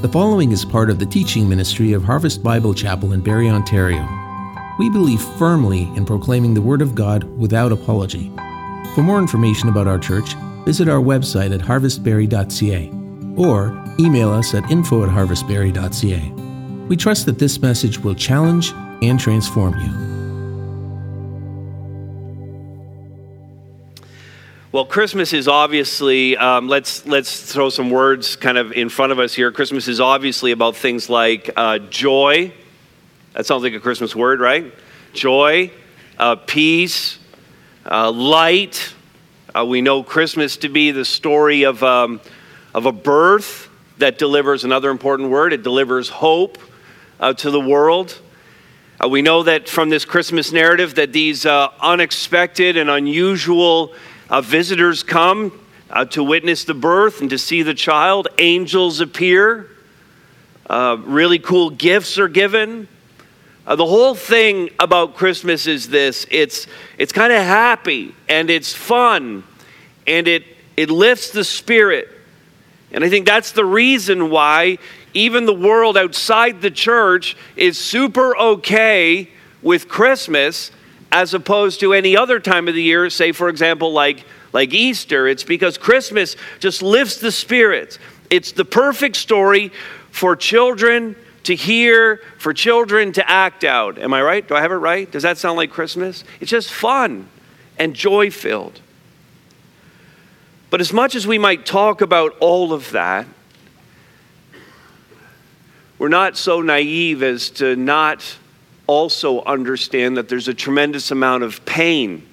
The following is part of the teaching ministry of Harvest Bible Chapel in Barrie, Ontario. We believe firmly in proclaiming the Word of God without apology. For more information about our church, visit our website at harvestbarrie.ca or email us at info at harvestbarrie.ca. We trust that this message will challenge and transform you. Well, Christmas is obviously um, let's let's throw some words kind of in front of us here. Christmas is obviously about things like uh, joy. That sounds like a Christmas word, right? Joy, uh, peace, uh, light. Uh, we know Christmas to be the story of um, of a birth that delivers another important word. It delivers hope uh, to the world. Uh, we know that from this Christmas narrative that these unexpected and unusual uh, visitors come uh, to witness the birth and to see the child. Angels appear. Uh, really cool gifts are given. Uh, the whole thing about Christmas is this it's, it's kind of happy and it's fun and it, it lifts the spirit. And I think that's the reason why even the world outside the church is super okay with Christmas as opposed to any other time of the year, say, for example, like, like Easter. It's because Christmas just lifts the spirits. It's the perfect story for children to hear, for children to act out. Am I right? Do I have it right? Does that sound like Christmas? It's just fun and joy filled. But as much as we might talk about all of that, we're not so naive as to not also understand that there's a tremendous amount of pain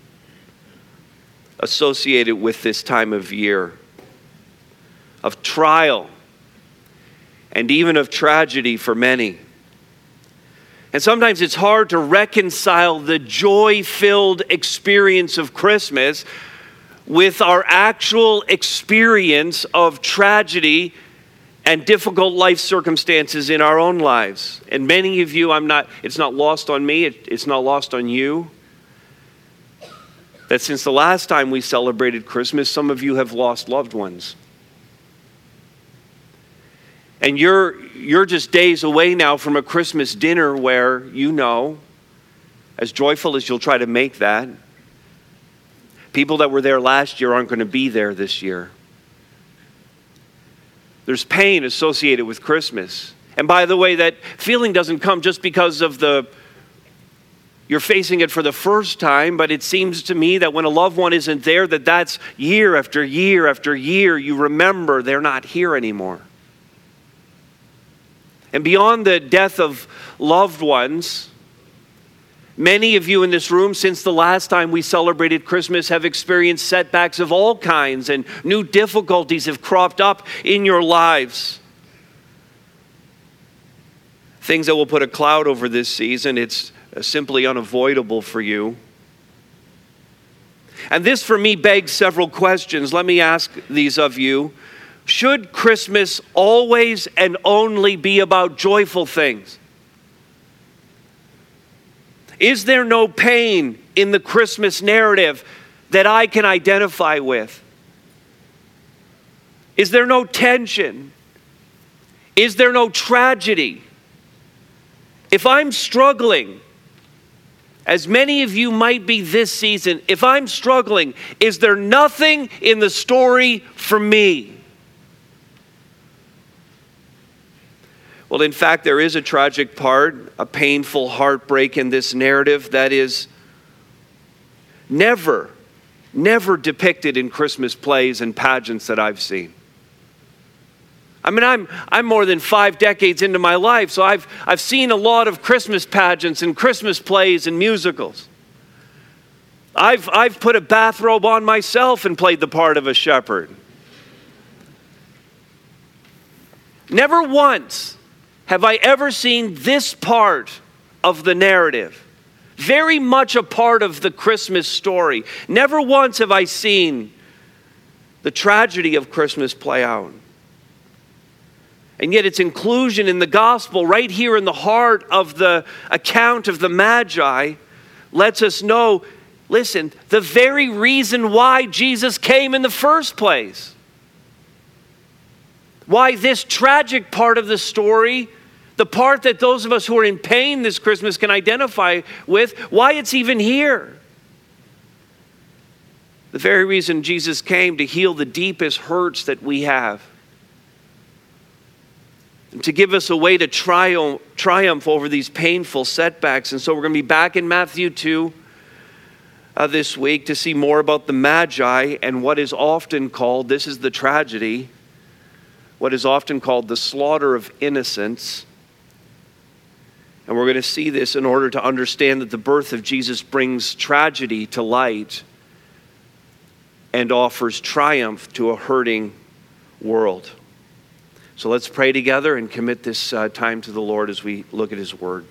associated with this time of year, of trial, and even of tragedy for many. And sometimes it's hard to reconcile the joy filled experience of Christmas with our actual experience of tragedy and difficult life circumstances in our own lives. And many of you, I'm not, it's not lost on me, it, it's not lost on you. That since the last time we celebrated Christmas, some of you have lost loved ones. And you're, you're just days away now from a Christmas dinner where you know, as joyful as you'll try to make that, people that were there last year aren't going to be there this year. There's pain associated with Christmas. And by the way, that feeling doesn't come just because of the you're facing it for the first time, but it seems to me that when a loved one isn't there, that that's year after year after year, you remember they're not here anymore. And beyond the death of loved ones, Many of you in this room, since the last time we celebrated Christmas, have experienced setbacks of all kinds, and new difficulties have cropped up in your lives. Things that will put a cloud over this season, it's uh, simply unavoidable for you. And this, for me, begs several questions. Let me ask these of you. Should Christmas always and only be about joyful things? Is there no pain in the Christmas narrative that I can identify with? Is there no tension? Is there no tragedy? If I'm struggling, as many of you might be this season, if I'm struggling, is there nothing in the story for me? Well, in fact, there is a tragic part, a painful heartbreak in this narrative that is never, never depicted in Christmas plays and pageants that I've seen. I mean, I'm, I'm more than five decades into my life, so I've, I've seen a lot of Christmas pageants and Christmas plays and musicals. I've, I've put a bathrobe on myself and played the part of a shepherd. Never once have I ever seen this part of the narrative. Very much a part of the Christmas story. Never once have I seen the tragedy of Christmas play out. And yet, its inclusion in the gospel, right here in the heart of the account of the Magi, lets us know listen, the very reason why Jesus came in the first place Why this tragic part of the story, the part that those of us who are in pain this Christmas can identify with, why it's even here. The very reason Jesus came to heal the deepest hurts that we have to give us a way to triumph, triumph over these painful setbacks. And so we're going to be back in Matthew 2 uh, this week to see more about the Magi and what is often called this is the tragedy what is often called the slaughter of innocents. And we're going to see this in order to understand that the birth of Jesus brings tragedy to light and offers triumph to a hurting world. So let's pray together and commit this uh, time to the Lord as we look at His Word.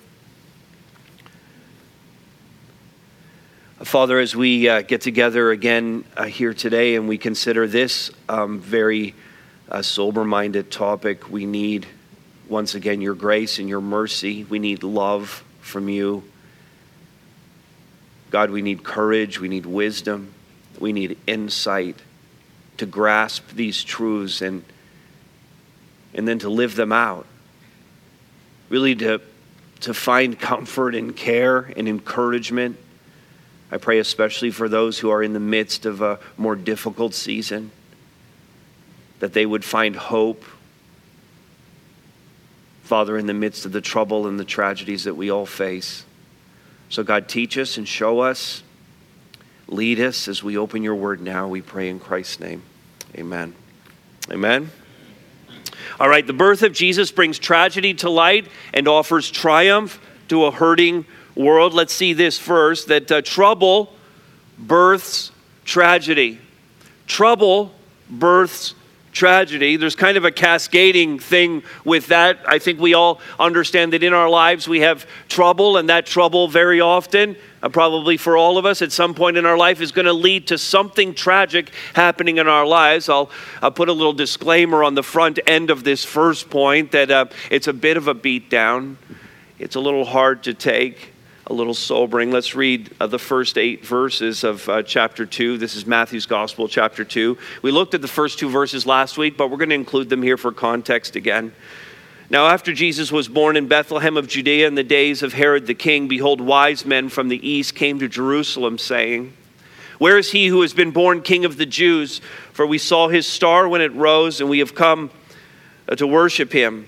Father, as we uh, get together again uh, here today and we consider this um, very uh, sober minded topic, we need once again your grace and your mercy. We need love from you. God, we need courage, we need wisdom, we need insight to grasp these truths and and then to live them out. Really to, to find comfort and care and encouragement. I pray especially for those who are in the midst of a more difficult season, that they would find hope. Father, in the midst of the trouble and the tragedies that we all face. So, God, teach us and show us. Lead us as we open your word now. We pray in Christ's name. Amen. Amen. All right, the birth of Jesus brings tragedy to light and offers triumph to a hurting world. Let's see this first that uh, trouble births tragedy. Trouble births tragedy. There's kind of a cascading thing with that. I think we all understand that in our lives we have trouble, and that trouble very often probably for all of us at some point in our life is going to lead to something tragic happening in our lives. I'll, I'll put a little disclaimer on the front end of this first point that uh, it's a bit of a beatdown. It's a little hard to take, a little sobering. Let's read uh, the first eight verses of uh, chapter 2. This is Matthew's Gospel, chapter 2. We looked at the first two verses last week, but we're going to include them here for context again. Now, after Jesus was born in Bethlehem of Judea in the days of Herod the king, behold, wise men from the east came to Jerusalem, saying, Where is he who has been born king of the Jews? For we saw his star when it rose, and we have come uh, to worship him.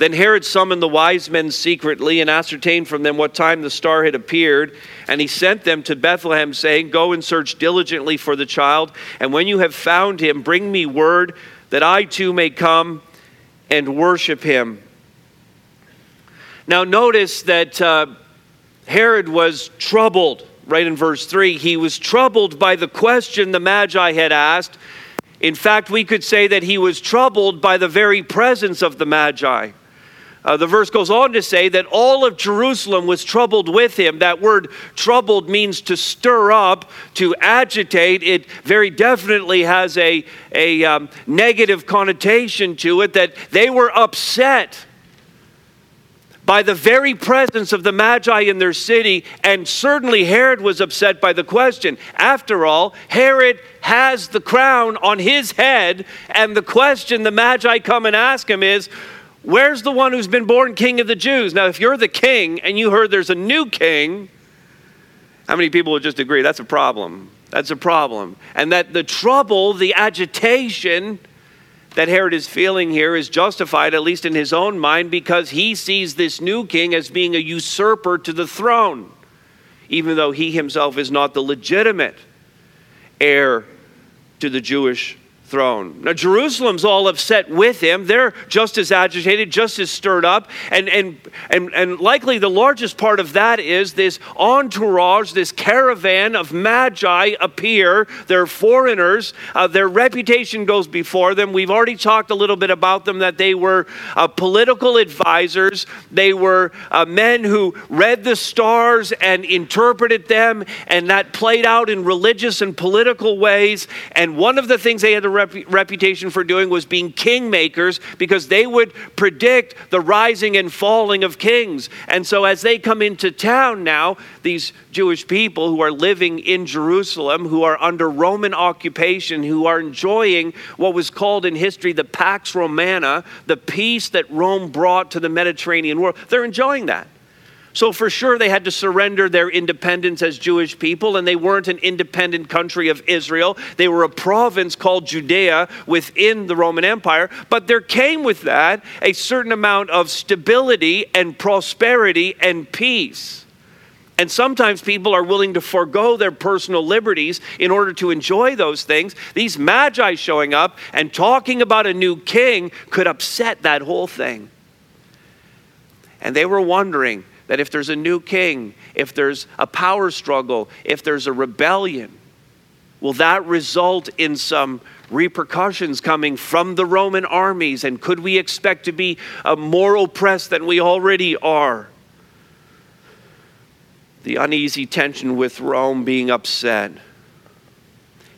Then Herod summoned the wise men secretly and ascertained from them what time the star had appeared. And he sent them to Bethlehem, saying, Go and search diligently for the child, and when you have found him, bring me word that I too may come and worship him. Now, notice that uh, Herod was troubled, right in verse 3. He was troubled by the question the Magi had asked. In fact, we could say that he was troubled by the very presence of the Magi. Uh, the verse goes on to say that all of Jerusalem was troubled with him. That word troubled means to stir up, to agitate. It very definitely has a, a um, negative connotation to it that they were upset by the very presence of the Magi in their city, and certainly Herod was upset by the question. After all, Herod has the crown on his head, and the question the Magi come and ask him is, Where's the one who's been born king of the Jews? Now, if you're the king and you heard there's a new king, how many people would just agree that's a problem? That's a problem. And that the trouble, the agitation, that Herod is feeling here is justified, at least in his own mind, because he sees this new king as being a usurper to the throne, even though he himself is not the legitimate heir to the Jewish throne. Now, Jerusalem's all upset with him. They're just as agitated, just as stirred up. And, and, and, and likely the largest part of that is this entourage, this caravan of magi appear. They're foreigners. Uh, their reputation goes before them. We've already talked a little bit about them that they were uh, political advisors, they were uh, men who read the stars and interpreted them, and that played out in religious and political ways. And one of the things they had to rep- reputation for doing was being kingmakers because they would predict the rising and falling of kings. And so, as they come into town now, these Jewish people who are living in Jerusalem, who are under Roman occupation, who are enjoying what was called in history the Pax Romana, the peace that Rome brought to the Mediterranean world, they're enjoying that. So, for sure, they had to surrender their independence as Jewish people, and they weren't an independent country of Israel. They were a province called Judea within the Roman Empire. But there came with that a certain amount of stability and prosperity and peace. And sometimes people are willing to forego their personal liberties in order to enjoy those things. These magi showing up and talking about a new king could upset that whole thing. And they were wondering that if there's a new king, if there's a power struggle, if there's a rebellion, will that result in some repercussions coming from the Roman armies? And could we expect to be more oppressed than we already are? The uneasy tension with Rome being upset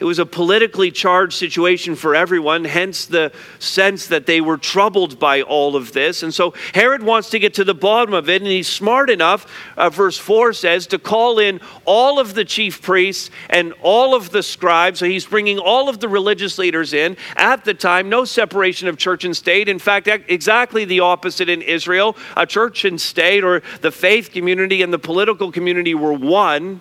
it was a politically charged situation for everyone, hence the sense that they were troubled by all of this. And so Herod wants to get to the bottom of it, and he's smart enough, uh, verse 4 says, to call in all of the chief priests and all of the scribes. So he's bringing all of the religious leaders in. At the time, no separation of church and state. In fact, exactly the opposite in Israel. A church and state, or the faith community and the political community, were one.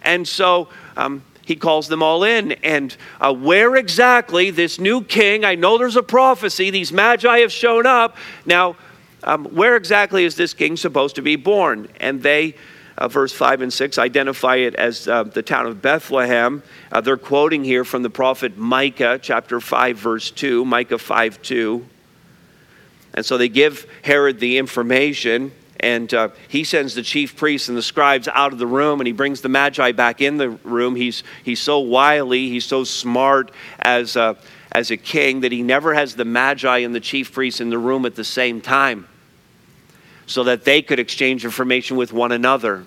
And so, um, he calls them all in. And uh, where exactly this new king, I know there's a prophecy, these magi have shown up. Now, um, where exactly is this king supposed to be born? And they, uh, verse 5 and 6, identify it as uh, the town of Bethlehem. Uh, they're quoting here from the prophet Micah, chapter 5, verse 2, Micah 5 2. And so they give Herod the information and uh, he sends the chief priests and the scribes out of the room and he brings the magi back in the room. He's, he's so wily he's so smart as a, as a king that he never has the magi and the chief priests in the room at the same time so that they could exchange information with one another.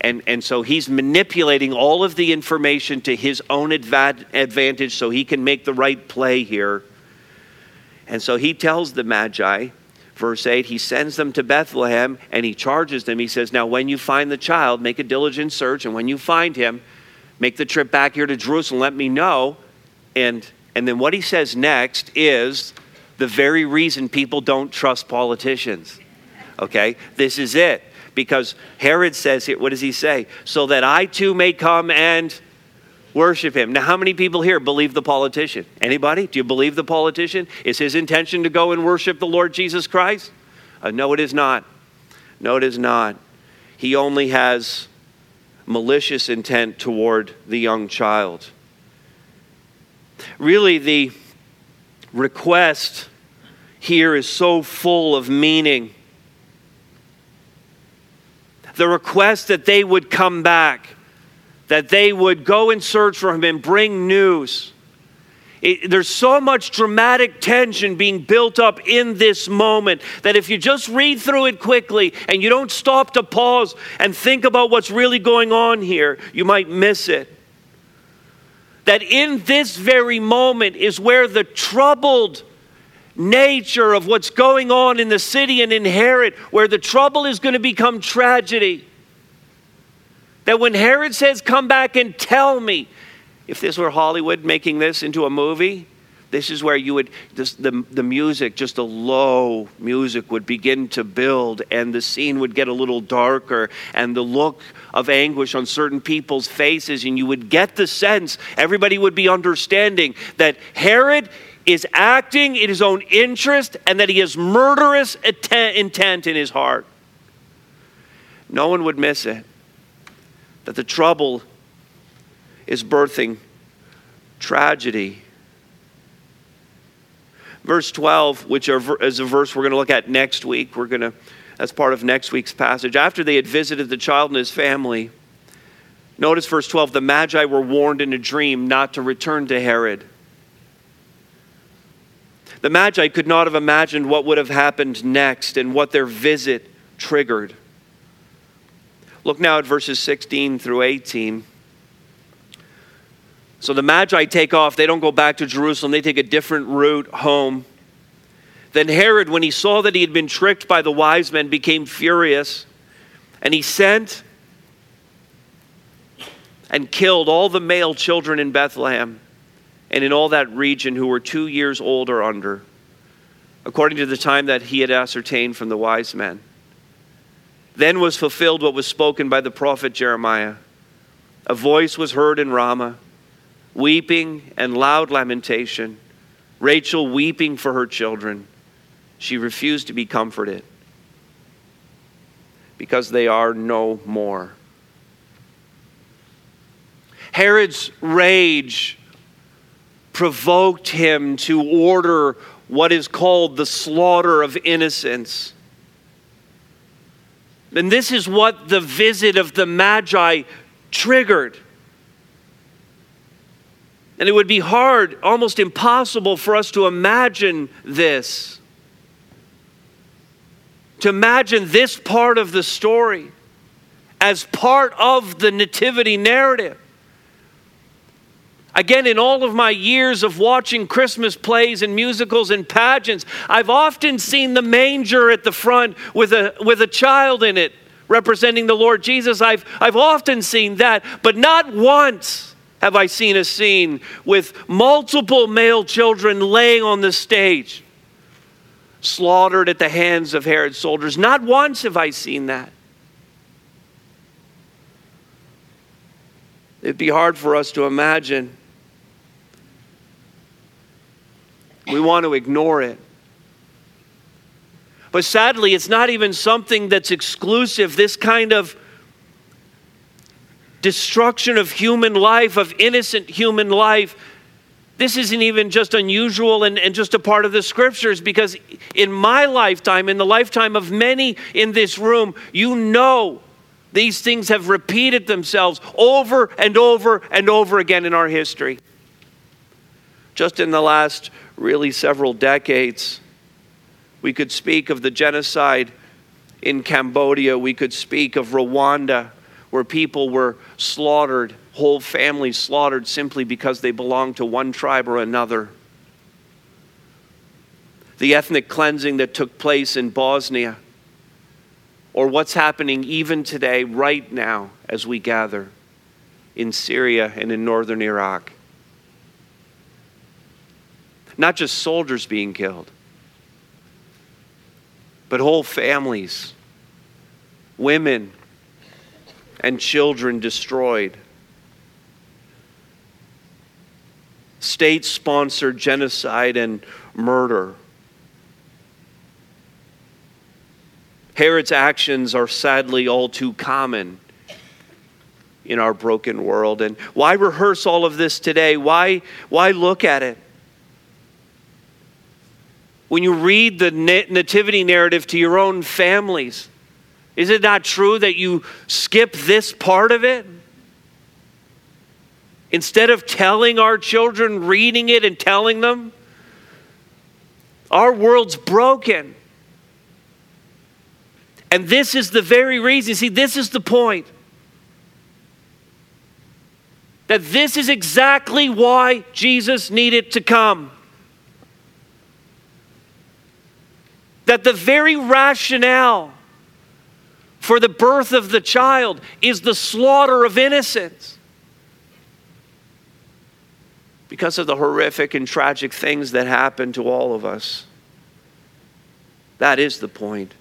And, and so he's manipulating all of the information to his own advantage so he can make the right play here. And so he tells the magi verse 8, he sends them to Bethlehem and he charges them. He says, Now, when you find the child, make a diligent search, and when you find him, make the trip back here to Jerusalem, let me know. And, and then what he says next is the very reason people don't trust politicians. Okay? This is it. Because Herod says, what does he say? So that I too may come and worship him. Now, how many people here believe the politician? Anybody? Do you believe the politician? Is his intention to go and worship the Lord Jesus Christ? Uh, no, it is not. No, it is not. He only has malicious intent toward the young child. Really, the request here is so full of meaning. The request that they would come back that they would go and search for him and bring news. It, there's so much dramatic tension being built up in this moment that if you just read through it quickly and you don't stop to pause and think about what's really going on here, you might miss it. That in this very moment is where the troubled nature of what's going on in the city and in Herod, where the trouble is going to become tragedy that when Herod says, Come back and tell me, if this were Hollywood making this into a movie, this is where you would, this, the, the music, just a low music, would begin to build, and the scene would get a little darker, and the look of anguish on certain people's faces, and you would get the sense, everybody would be understanding that Herod is acting in his own interest and that he has murderous intent in his heart. No one would miss it that the trouble is birthing tragedy. Verse 12, which is a verse we're going to look at next week. We're going to, that's part of next week's passage. After they had visited the child and his family, notice verse 12 the Magi were warned in a dream not to return to Herod. The Magi could not have imagined what would have happened next and what their visit triggered. Look now at verses 16 through 18. So the Magi take off. They don't go back to Jerusalem, they take a different route home. Then Herod, when he saw that he had been tricked by the wise men, became furious, and he sent and killed all the male children in Bethlehem and in all that region who were two years old or under, according to the time that he had ascertained from the wise men. Then was fulfilled what was spoken by the prophet Jeremiah. A voice was heard in Ramah, weeping and loud lamentation, Rachel weeping for her children. She refused to be comforted because they are no more. Herod's rage provoked him to order what is called the slaughter of innocents. And this is what the visit of the Magi triggered. And it would be hard, almost impossible for us to imagine this. To imagine this part of the story as part of the nativity narrative. Again, in all of my years of watching Christmas plays and musicals and pageants, I've often seen the manger at the front with a, with a child in it representing the Lord Jesus. I've, I've often seen that, but not once have I seen a scene with multiple male children laying on the stage, slaughtered at the hands of Herod's soldiers. Not once have I seen that. It'd be hard for us to imagine We want to ignore it. But sadly, it's not even something that's exclusive. This kind of destruction of human life, of innocent human life, this isn't even just unusual and, and just a part of the scriptures because in my lifetime, in the lifetime of many in this room, you know these things have repeated themselves over and over and over again in our history. Just in the last really several decades. We could speak of the genocide in Cambodia. We could speak of Rwanda, where people were slaughtered, whole families slaughtered simply because they belonged to one tribe or another. The ethnic cleansing that took place in Bosnia, or what's happening even today, right now, as we gather in Syria and in northern Iraq. Not just soldiers being killed, but whole families, women, and children destroyed. State sponsored genocide and murder. Herod's actions are sadly all too common in our broken world. And why rehearse all of this today? Why, why look at it? When you read the nativity narrative to your own families? Is it not true that you skip this part of it? Instead of telling our children, reading it and telling them, our world's broken. And this is the very reason. See, this is the point. That this is exactly why Jesus needed to come. That the very rationale for the birth of the child is the slaughter of innocents because of the horrific and tragic things that happen to all of us. That is the point.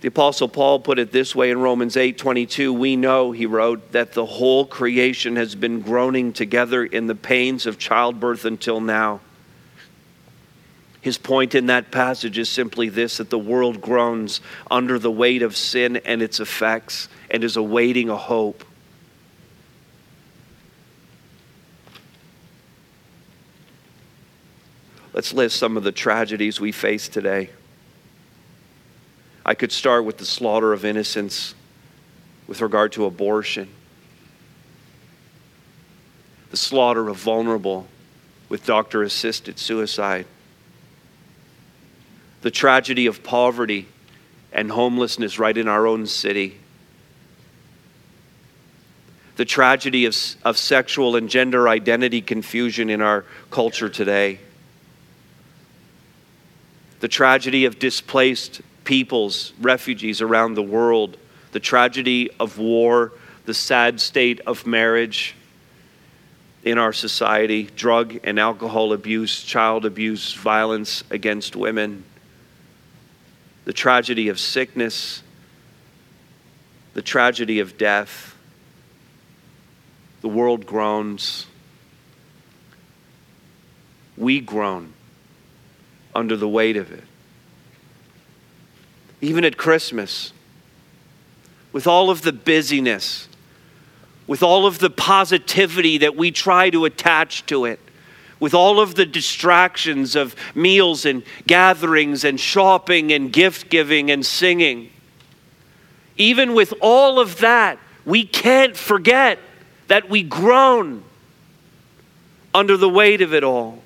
The apostle Paul put it this way in Romans 8:22, we know he wrote that the whole creation has been groaning together in the pains of childbirth until now. His point in that passage is simply this that the world groans under the weight of sin and its effects and is awaiting a hope. Let's list some of the tragedies we face today. I could start with the slaughter of innocents with regard to abortion, the slaughter of vulnerable with doctor assisted suicide, the tragedy of poverty and homelessness right in our own city, the tragedy of, of sexual and gender identity confusion in our culture today, the tragedy of displaced peoples, refugees around the world, the tragedy of war, the sad state of marriage in our society, drug and alcohol abuse, child abuse, violence against women, the tragedy of sickness, the tragedy of death. The world groans. We groan under the weight of it even at Christmas, with all of the busyness, with all of the positivity that we try to attach to it, with all of the distractions of meals and gatherings and shopping and gift giving and singing, even with all of that, we can't forget that we groan under the weight of it all.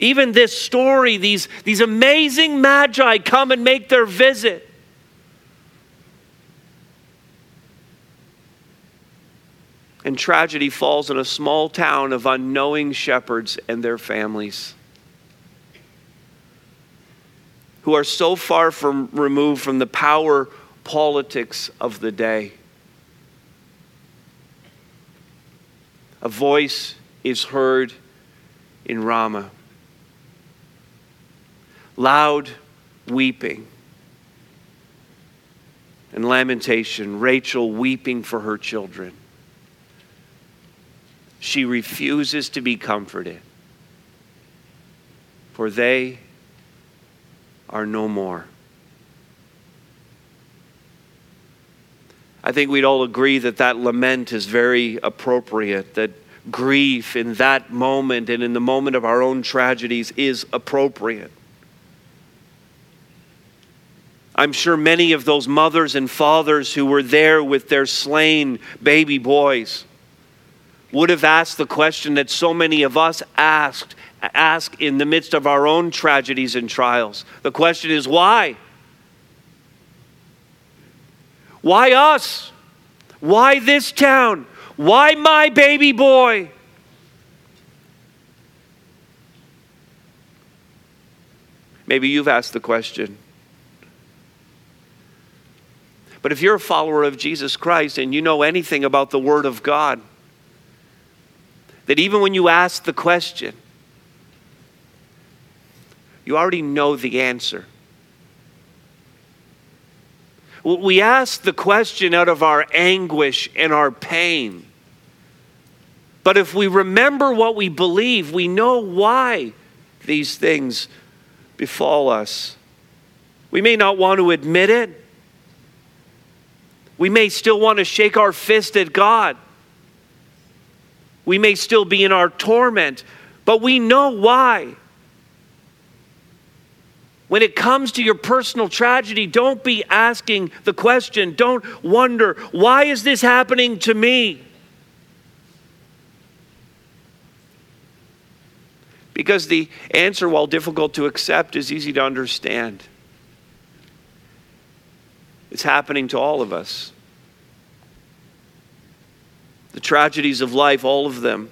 Even this story, these, these amazing magi come and make their visit. And tragedy falls on a small town of unknowing shepherds and their families who are so far from removed from the power politics of the day. A voice is heard in Ramah loud weeping and lamentation, Rachel weeping for her children. She refuses to be comforted, for they are no more. I think we'd all agree that that lament is very appropriate, that grief in that moment and in the moment of our own tragedies is appropriate. I'm sure many of those mothers and fathers who were there with their slain baby boys would have asked the question that so many of us asked ask in the midst of our own tragedies and trials. The question is why? Why us? Why this town? Why my baby boy? Maybe you've asked the question. But if you're a follower of Jesus Christ and you know anything about the Word of God, that even when you ask the question, you already know the answer. We ask the question out of our anguish and our pain. But if we remember what we believe, we know why these things befall us. We may not want to admit it. We may still want to shake our fist at God. We may still be in our torment, but we know why. When it comes to your personal tragedy, don't be asking the question. Don't wonder, why is this happening to me? Because the answer, while difficult to accept, is easy to understand. It's happening to all of us. The tragedies of life, all of them,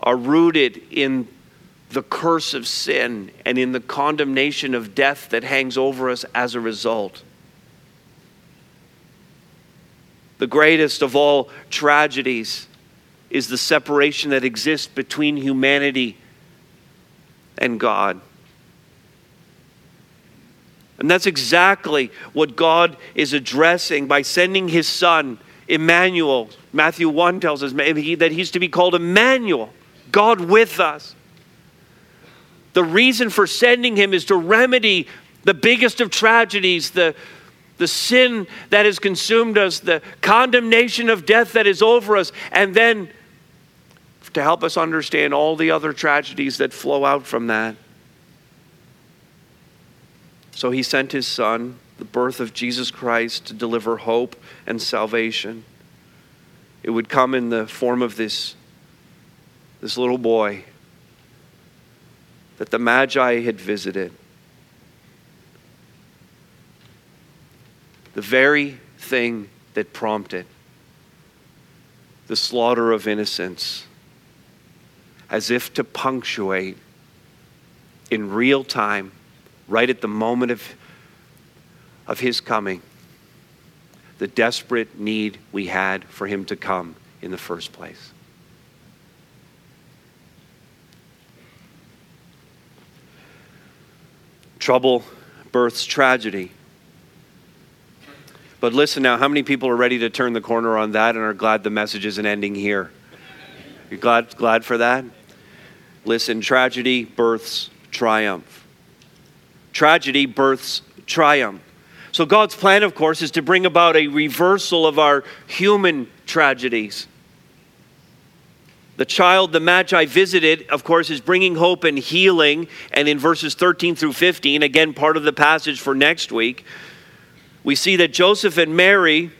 are rooted in the curse of sin and in the condemnation of death that hangs over us as a result. The greatest of all tragedies is the separation that exists between humanity and God. And that's exactly what God is addressing by sending his son, Emmanuel. Matthew 1 tells us that he's to be called Emmanuel, God with us. The reason for sending him is to remedy the biggest of tragedies, the, the sin that has consumed us, the condemnation of death that is over us, and then to help us understand all the other tragedies that flow out from that. So he sent his son, the birth of Jesus Christ, to deliver hope and salvation. It would come in the form of this, this little boy that the Magi had visited. The very thing that prompted the slaughter of innocents, as if to punctuate in real time, right at the moment of, of his coming, the desperate need we had for him to come in the first place. Trouble births tragedy. But listen now, how many people are ready to turn the corner on that and are glad the message isn't ending here? You're glad, glad for that? Listen, tragedy births triumph. Tragedy births triumph. So, God's plan, of course, is to bring about a reversal of our human tragedies. The child the Magi visited, of course, is bringing hope and healing. And in verses 13 through 15, again, part of the passage for next week, we see that Joseph and Mary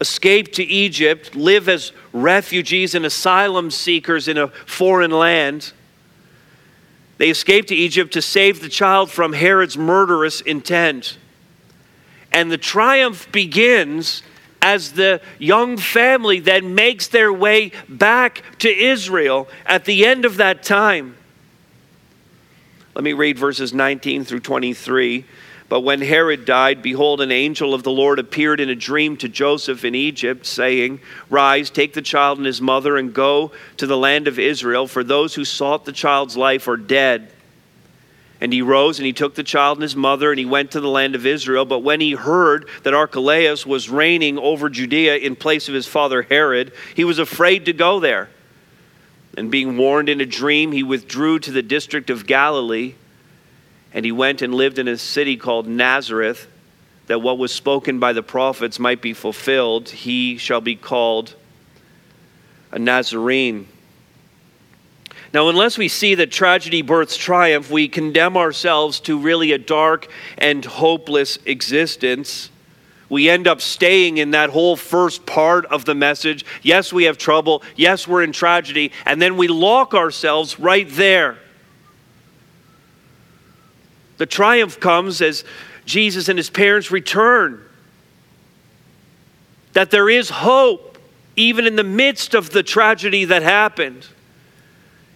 escape to Egypt, live as refugees and asylum seekers in a foreign land. They escape to Egypt to save the child from Herod's murderous intent. And the triumph begins as the young family then makes their way back to Israel at the end of that time. Let me read verses 19 through 23. But when Herod died, behold, an angel of the Lord appeared in a dream to Joseph in Egypt, saying, Rise, take the child and his mother, and go to the land of Israel, for those who sought the child's life are dead. And he rose and he took the child and his mother, and he went to the land of Israel. But when he heard that Archelaus was reigning over Judea in place of his father Herod, he was afraid to go there. And being warned in a dream, he withdrew to the district of Galilee. And he went and lived in a city called Nazareth, that what was spoken by the prophets might be fulfilled. He shall be called a Nazarene. Now, unless we see that tragedy births triumph, we condemn ourselves to really a dark and hopeless existence. We end up staying in that whole first part of the message. Yes, we have trouble. Yes, we're in tragedy. And then we lock ourselves right there. The triumph comes as Jesus and his parents return. That there is hope even in the midst of the tragedy that happened.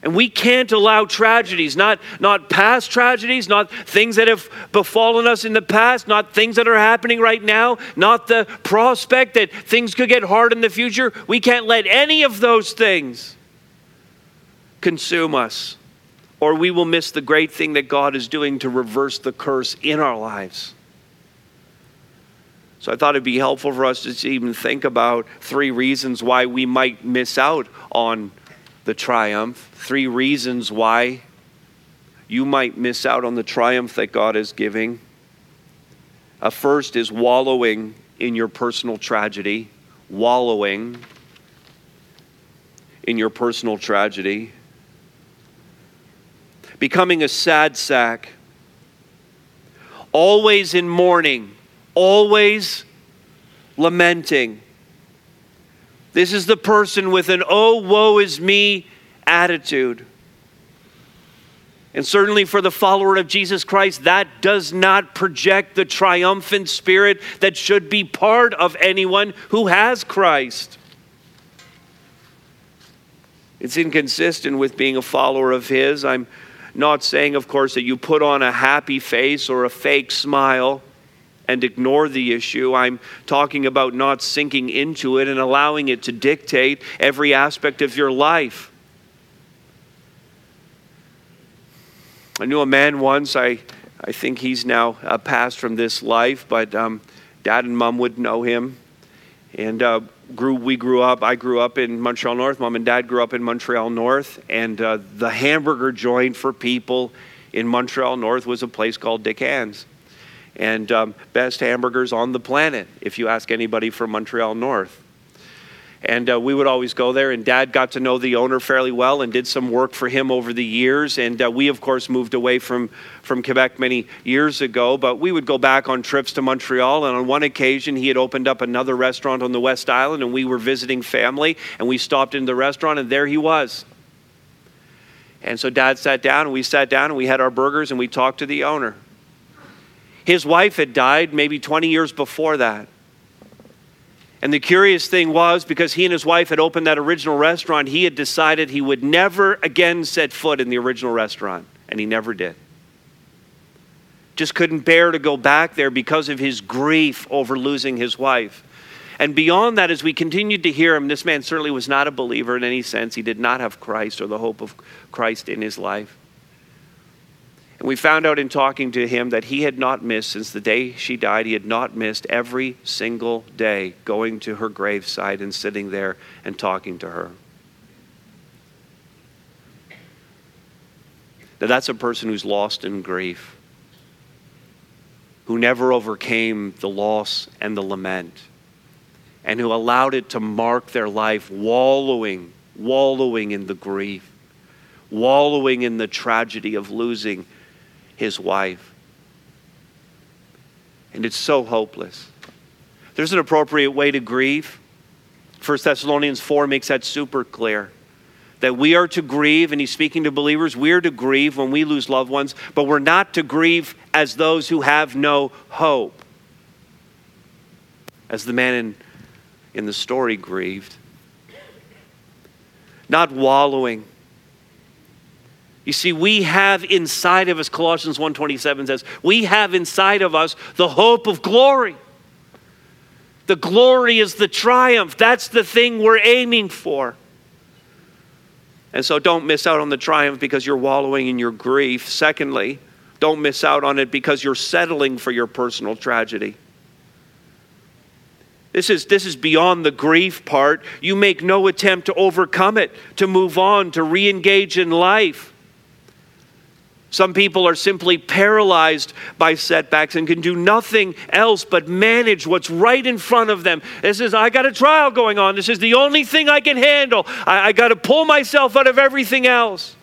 And we can't allow tragedies, not, not past tragedies, not things that have befallen us in the past, not things that are happening right now, not the prospect that things could get hard in the future. We can't let any of those things consume us or we will miss the great thing that God is doing to reverse the curse in our lives. So I thought it'd be helpful for us to even think about three reasons why we might miss out on the triumph, three reasons why you might miss out on the triumph that God is giving. A first is wallowing in your personal tragedy, wallowing in your personal tragedy becoming a sad sack, always in mourning, always lamenting. This is the person with an oh, woe is me attitude. And certainly for the follower of Jesus Christ, that does not project the triumphant spirit that should be part of anyone who has Christ. It's inconsistent with being a follower of His. I'm not saying, of course, that you put on a happy face or a fake smile and ignore the issue. I'm talking about not sinking into it and allowing it to dictate every aspect of your life. I knew a man once, I, I think he's now uh, passed from this life, but um, dad and mom would know him. And uh, grew we grew up i grew up in montreal north mom and dad grew up in montreal north and uh, the hamburger joint for people in montreal north was a place called Dic Ann's. And um, best hamburgers on the planet if you ask anybody from montreal north And uh, we would always go there, and dad got to know the owner fairly well and did some work for him over the years. And uh, we, of course, moved away from, from Quebec many years ago, but we would go back on trips to Montreal. And on one occasion, he had opened up another restaurant on the West Island, and we were visiting family, and we stopped in the restaurant, and there he was. And so dad sat down, and we sat down, and we had our burgers, and we talked to the owner. His wife had died maybe 20 years before that. And the curious thing was, because he and his wife had opened that original restaurant, he had decided he would never again set foot in the original restaurant. And he never did. Just couldn't bear to go back there because of his grief over losing his wife. And beyond that, as we continued to hear him, this man certainly was not a believer in any sense. He did not have Christ or the hope of Christ in his life. And we found out in talking to him that he had not missed, since the day she died, he had not missed every single day going to her graveside and sitting there and talking to her. Now, that's a person who's lost in grief, who never overcame the loss and the lament, and who allowed it to mark their life, wallowing, wallowing in the grief, wallowing in the tragedy of losing his wife. And it's so hopeless. There's an appropriate way to grieve. 1 Thessalonians 4 makes that super clear. That we are to grieve, and he's speaking to believers, we're to grieve when we lose loved ones, but we're not to grieve as those who have no hope. As the man in, in the story grieved. Not wallowing you see, we have inside of us, Colossians 1.27 says, we have inside of us the hope of glory. The glory is the triumph. That's the thing we're aiming for. And so don't miss out on the triumph because you're wallowing in your grief. Secondly, don't miss out on it because you're settling for your personal tragedy. This is, this is beyond the grief part. You make no attempt to overcome it, to move on, to re engage in life. Some people are simply paralyzed by setbacks and can do nothing else but manage what's right in front of them. This is, I got a trial going on. This is the only thing I can handle. I, I got to pull myself out of everything else.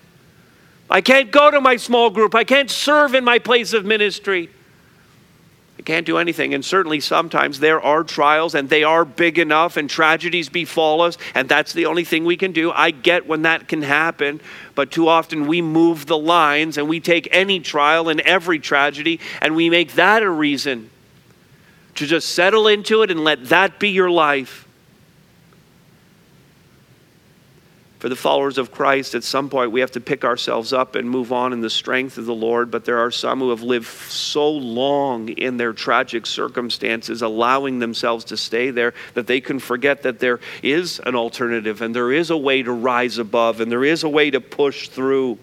I can't go to my small group. I can't serve in my place of ministry. I can't do anything. And certainly sometimes there are trials and they are big enough and tragedies befall us, and that's the only thing we can do. I get when that can happen, but too often we move the lines and we take any trial and every tragedy and we make that a reason to just settle into it and let that be your life. For the followers of Christ, at some point we have to pick ourselves up and move on in the strength of the Lord. But there are some who have lived so long in their tragic circumstances, allowing themselves to stay there, that they can forget that there is an alternative and there is a way to rise above and there is a way to push through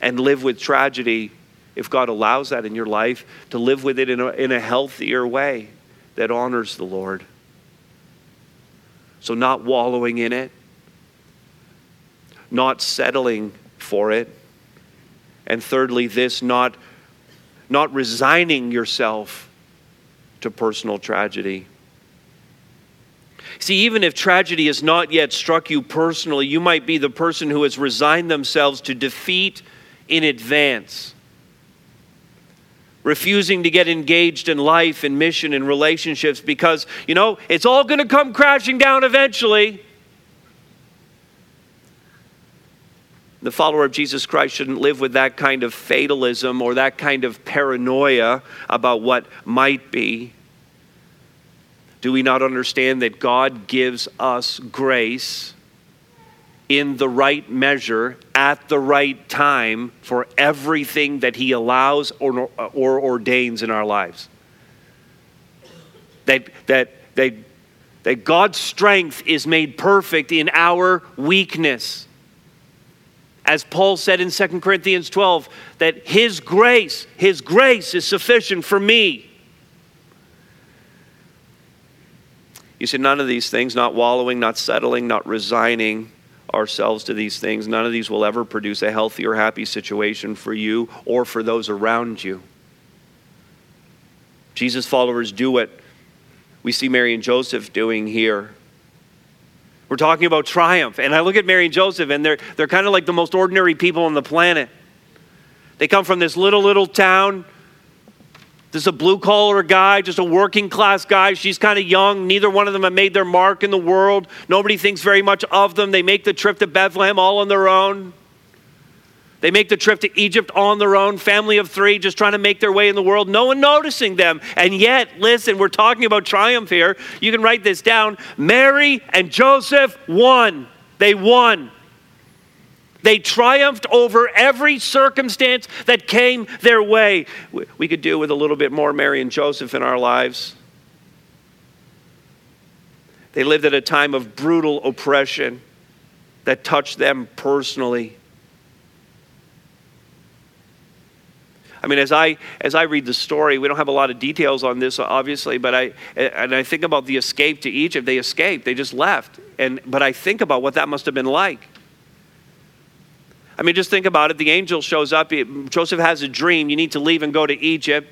and live with tragedy, if God allows that in your life, to live with it in a, in a healthier way that honors the Lord. So, not wallowing in it not settling for it. And thirdly, this not, not resigning yourself to personal tragedy. See, even if tragedy has not yet struck you personally, you might be the person who has resigned themselves to defeat in advance. Refusing to get engaged in life and mission and relationships because, you know, it's all going to come crashing down eventually. The follower of Jesus Christ shouldn't live with that kind of fatalism or that kind of paranoia about what might be. Do we not understand that God gives us grace in the right measure at the right time for everything that He allows or, or ordains in our lives? That, that, that, that God's strength is made perfect in our weakness as Paul said in 2 Corinthians 12, that his grace, his grace is sufficient for me. You see, none of these things, not wallowing, not settling, not resigning ourselves to these things, none of these will ever produce a healthy or happy situation for you or for those around you. Jesus' followers do what we see Mary and Joseph doing here We're talking about triumph. And I look at Mary and Joseph, and they're, they're kind of like the most ordinary people on the planet. They come from this little, little town. This is a blue collar guy, just a working class guy. She's kind of young. Neither one of them have made their mark in the world. Nobody thinks very much of them. They make the trip to Bethlehem all on their own. They make the trip to Egypt on their own, family of three, just trying to make their way in the world, no one noticing them. And yet, listen, we're talking about triumph here. You can write this down. Mary and Joseph won. They won. They triumphed over every circumstance that came their way. We could do with a little bit more Mary and Joseph in our lives. They lived at a time of brutal oppression that touched them personally. I mean, as I as I read the story, we don't have a lot of details on this, obviously, but I and I think about the escape to Egypt. They escaped; they just left. And but I think about what that must have been like. I mean, just think about it. The angel shows up. Joseph has a dream. You need to leave and go to Egypt.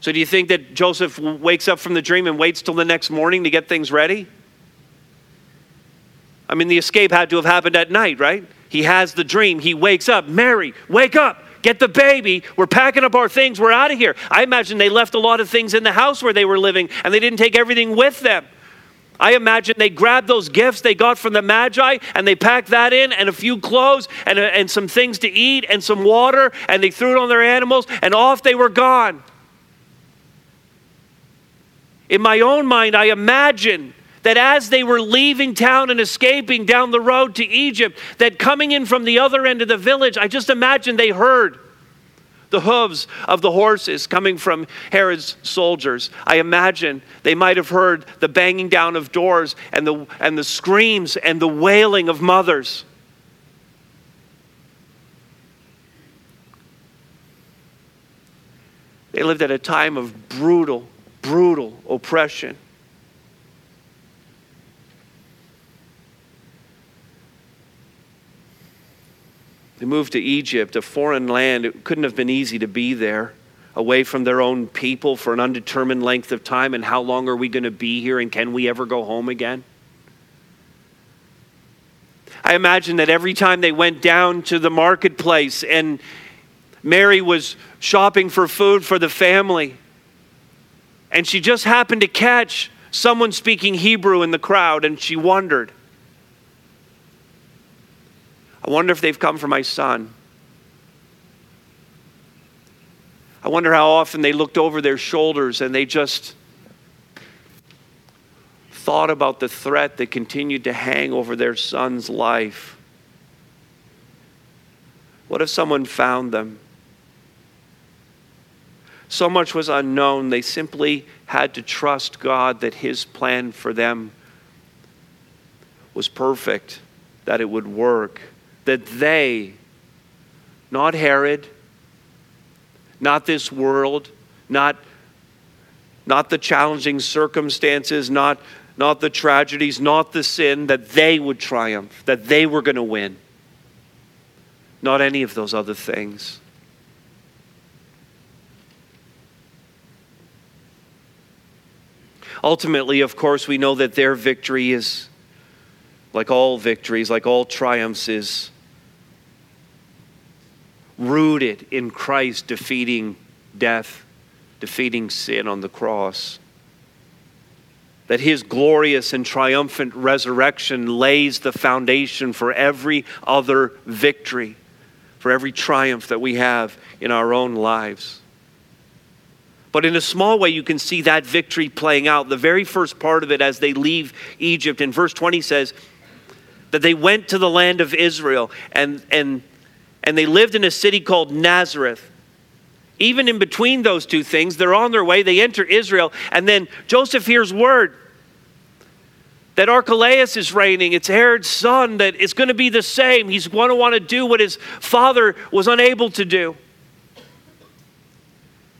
So, do you think that Joseph wakes up from the dream and waits till the next morning to get things ready? I mean, the escape had to have happened at night, right? He has the dream. He wakes up. Mary, wake up. Get the baby. We're packing up our things. We're out of here. I imagine they left a lot of things in the house where they were living and they didn't take everything with them. I imagine they grabbed those gifts they got from the Magi and they packed that in and a few clothes and, uh, and some things to eat and some water and they threw it on their animals and off they were gone. In my own mind, I imagine that as they were leaving town and escaping down the road to Egypt, that coming in from the other end of the village, I just imagine they heard the hooves of the horses coming from Herod's soldiers. I imagine they might have heard the banging down of doors and the, and the screams and the wailing of mothers. They lived at a time of brutal, brutal oppression. They moved to Egypt, a foreign land. It couldn't have been easy to be there, away from their own people for an undetermined length of time. And how long are we going to be here? And can we ever go home again? I imagine that every time they went down to the marketplace and Mary was shopping for food for the family, and she just happened to catch someone speaking Hebrew in the crowd, and she wondered I wonder if they've come for my son. I wonder how often they looked over their shoulders and they just thought about the threat that continued to hang over their son's life. What if someone found them? So much was unknown, they simply had to trust God that His plan for them was perfect, that it would work that they, not Herod, not this world, not, not the challenging circumstances, not, not the tragedies, not the sin, that they would triumph, that they were going to win. Not any of those other things. Ultimately, of course, we know that their victory is, like all victories, like all triumphs, is rooted in Christ defeating death, defeating sin on the cross. That his glorious and triumphant resurrection lays the foundation for every other victory, for every triumph that we have in our own lives. But in a small way, you can see that victory playing out. The very first part of it as they leave Egypt, in verse 20 says that they went to the land of Israel and, and and they lived in a city called Nazareth. Even in between those two things, they're on their way, they enter Israel, and then Joseph hears word that Archelaus is reigning. It's Herod's son, that it's going to be the same. He's going to want to do what his father was unable to do.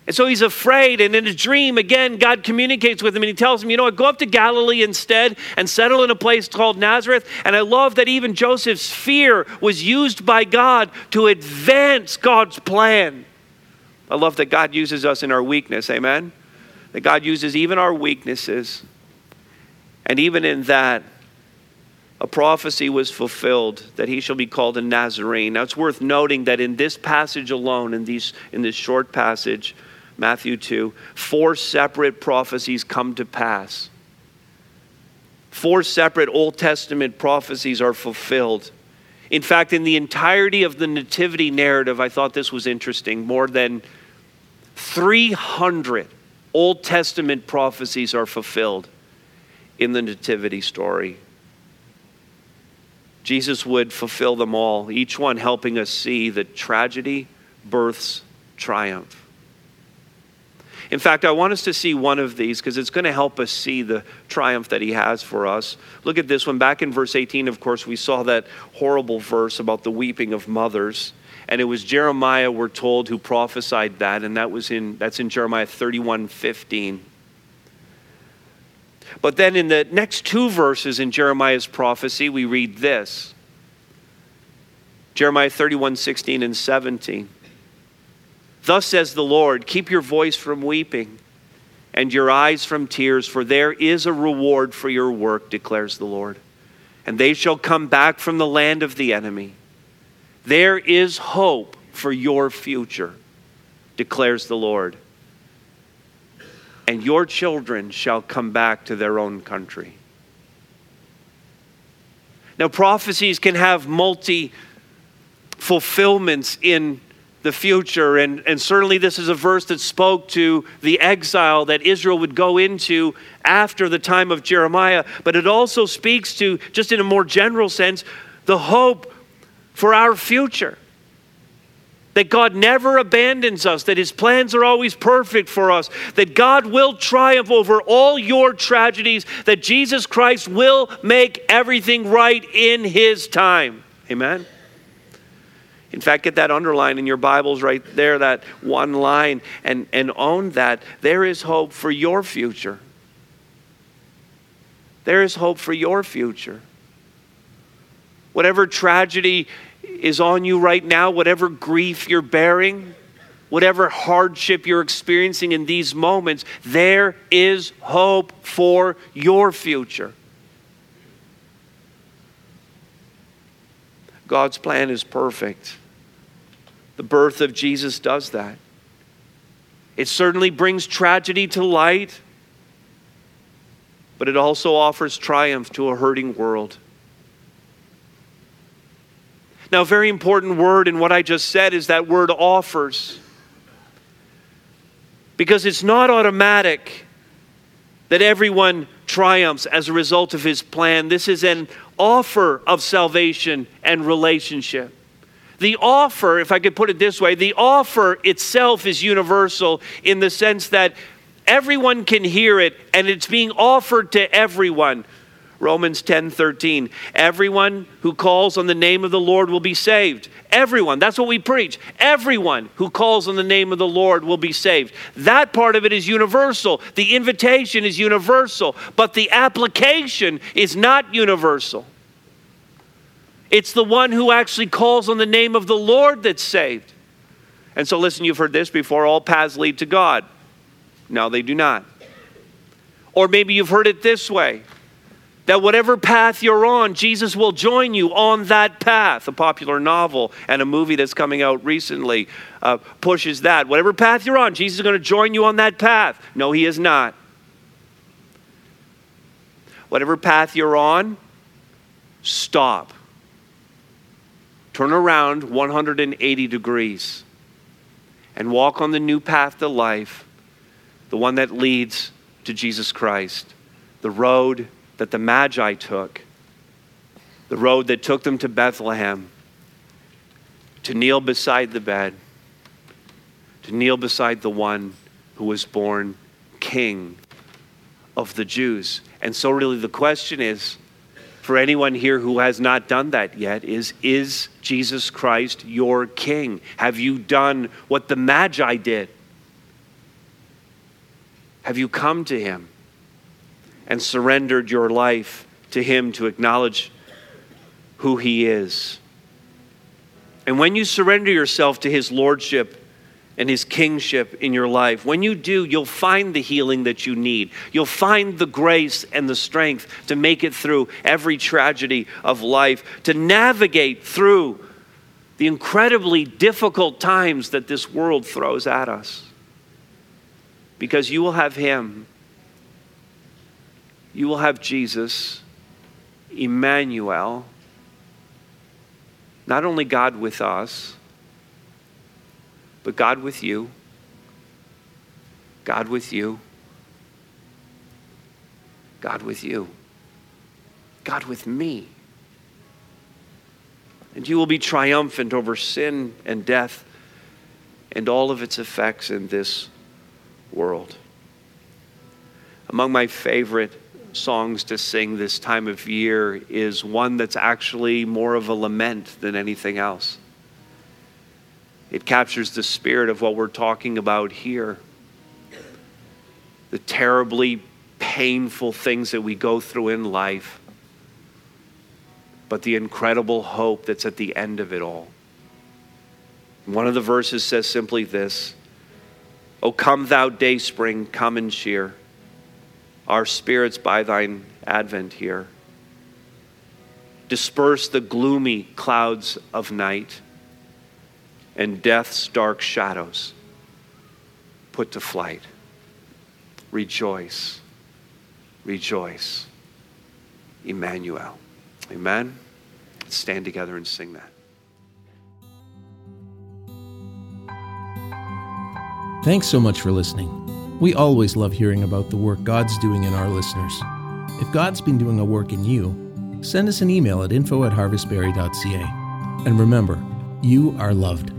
And so he's afraid. And in a dream, again, God communicates with him and he tells him, you know what, go up to Galilee instead and settle in a place called Nazareth. And I love that even Joseph's fear was used by God to advance God's plan. I love that God uses us in our weakness. Amen? That God uses even our weaknesses And even in that, a prophecy was fulfilled that he shall be called a Nazarene. Now it's worth noting that in this passage alone, in, these, in this short passage, Matthew 2, four separate prophecies come to pass. Four separate Old Testament prophecies are fulfilled. In fact, in the entirety of the Nativity narrative, I thought this was interesting. More than 300 Old Testament prophecies are fulfilled in the Nativity story. Jesus would fulfill them all, each one helping us see that tragedy births triumph. In fact, I want us to see one of these because it's going to help us see the triumph that he has for us. Look at this one. Back in verse 18, of course, we saw that horrible verse about the weeping of mothers. And it was Jeremiah, we're told, who prophesied that, and that was in that's in Jeremiah 31 15. But then in the next two verses in Jeremiah's prophecy, we read this Jeremiah 31 16 and 17. Thus says the Lord, keep your voice from weeping and your eyes from tears, for there is a reward for your work, declares the Lord. And they shall come back from the land of the enemy. There is hope for your future, declares the Lord and your children shall come back to their own country. Now, prophecies can have multi fulfillments in the future, and, and certainly this is a verse that spoke to the exile that Israel would go into after the time of Jeremiah, but it also speaks to, just in a more general sense, the hope for our future that God never abandons us, that His plans are always perfect for us, that God will triumph over all your tragedies, that Jesus Christ will make everything right in His time. Amen? In fact, get that underlined in your Bibles right there, that one line, and, and own that. There is hope for your future. There is hope for your future. Whatever tragedy is on you right now, whatever grief you're bearing, whatever hardship you're experiencing in these moments, there is hope for your future. God's plan is perfect. The birth of Jesus does that. It certainly brings tragedy to light, but it also offers triumph to a hurting world. Now, a very important word in what I just said is that word offers. Because it's not automatic that everyone triumphs as a result of his plan. This is an offer of salvation and relationship. The offer, if I could put it this way, the offer itself is universal in the sense that everyone can hear it and it's being offered to everyone. Romans 10 13. Everyone who calls on the name of the Lord will be saved. Everyone. That's what we preach. Everyone who calls on the name of the Lord will be saved. That part of it is universal. The invitation is universal, but the application is not universal. It's the one who actually calls on the name of the Lord that's saved. And so, listen, you've heard this before all paths lead to God. No, they do not. Or maybe you've heard it this way that whatever path you're on, Jesus will join you on that path. A popular novel and a movie that's coming out recently uh, pushes that. Whatever path you're on, Jesus is going to join you on that path. No, he is not. Whatever path you're on, stop. Turn around 180 degrees and walk on the new path to life, the one that leads to Jesus Christ, the road that the Magi took, the road that took them to Bethlehem, to kneel beside the bed, to kneel beside the one who was born King of the Jews. And so, really, the question is for anyone here who has not done that yet is Is Jesus Christ your King? Have you done what the Magi did? Have you come to him? and surrendered your life to Him to acknowledge who He is. And when you surrender yourself to His Lordship and his kingship in your life. When you do, you'll find the healing that you need. You'll find the grace and the strength to make it through every tragedy of life, to navigate through the incredibly difficult times that this world throws at us. Because you will have him. You will have Jesus, Emmanuel, not only God with us, but God with you. God with you. God with you. God with me. And you will be triumphant over sin and death and all of its effects in this world. Among my favorite songs to sing this time of year is one that's actually more of a lament than anything else. It captures the spirit of what we're talking about here. The terribly painful things that we go through in life, but the incredible hope that's at the end of it all. One of the verses says simply this O come, thou day spring, come and cheer our spirits by thine advent here. Disperse the gloomy clouds of night and death's dark shadows put to flight. Rejoice, rejoice. Emmanuel. Amen. Let's stand together and sing that. Thanks so much for listening. We always love hearing about the work God's doing in our listeners. If God's been doing a work in you, send us an email at info at harvestbarrie.ca. And remember, you are loved.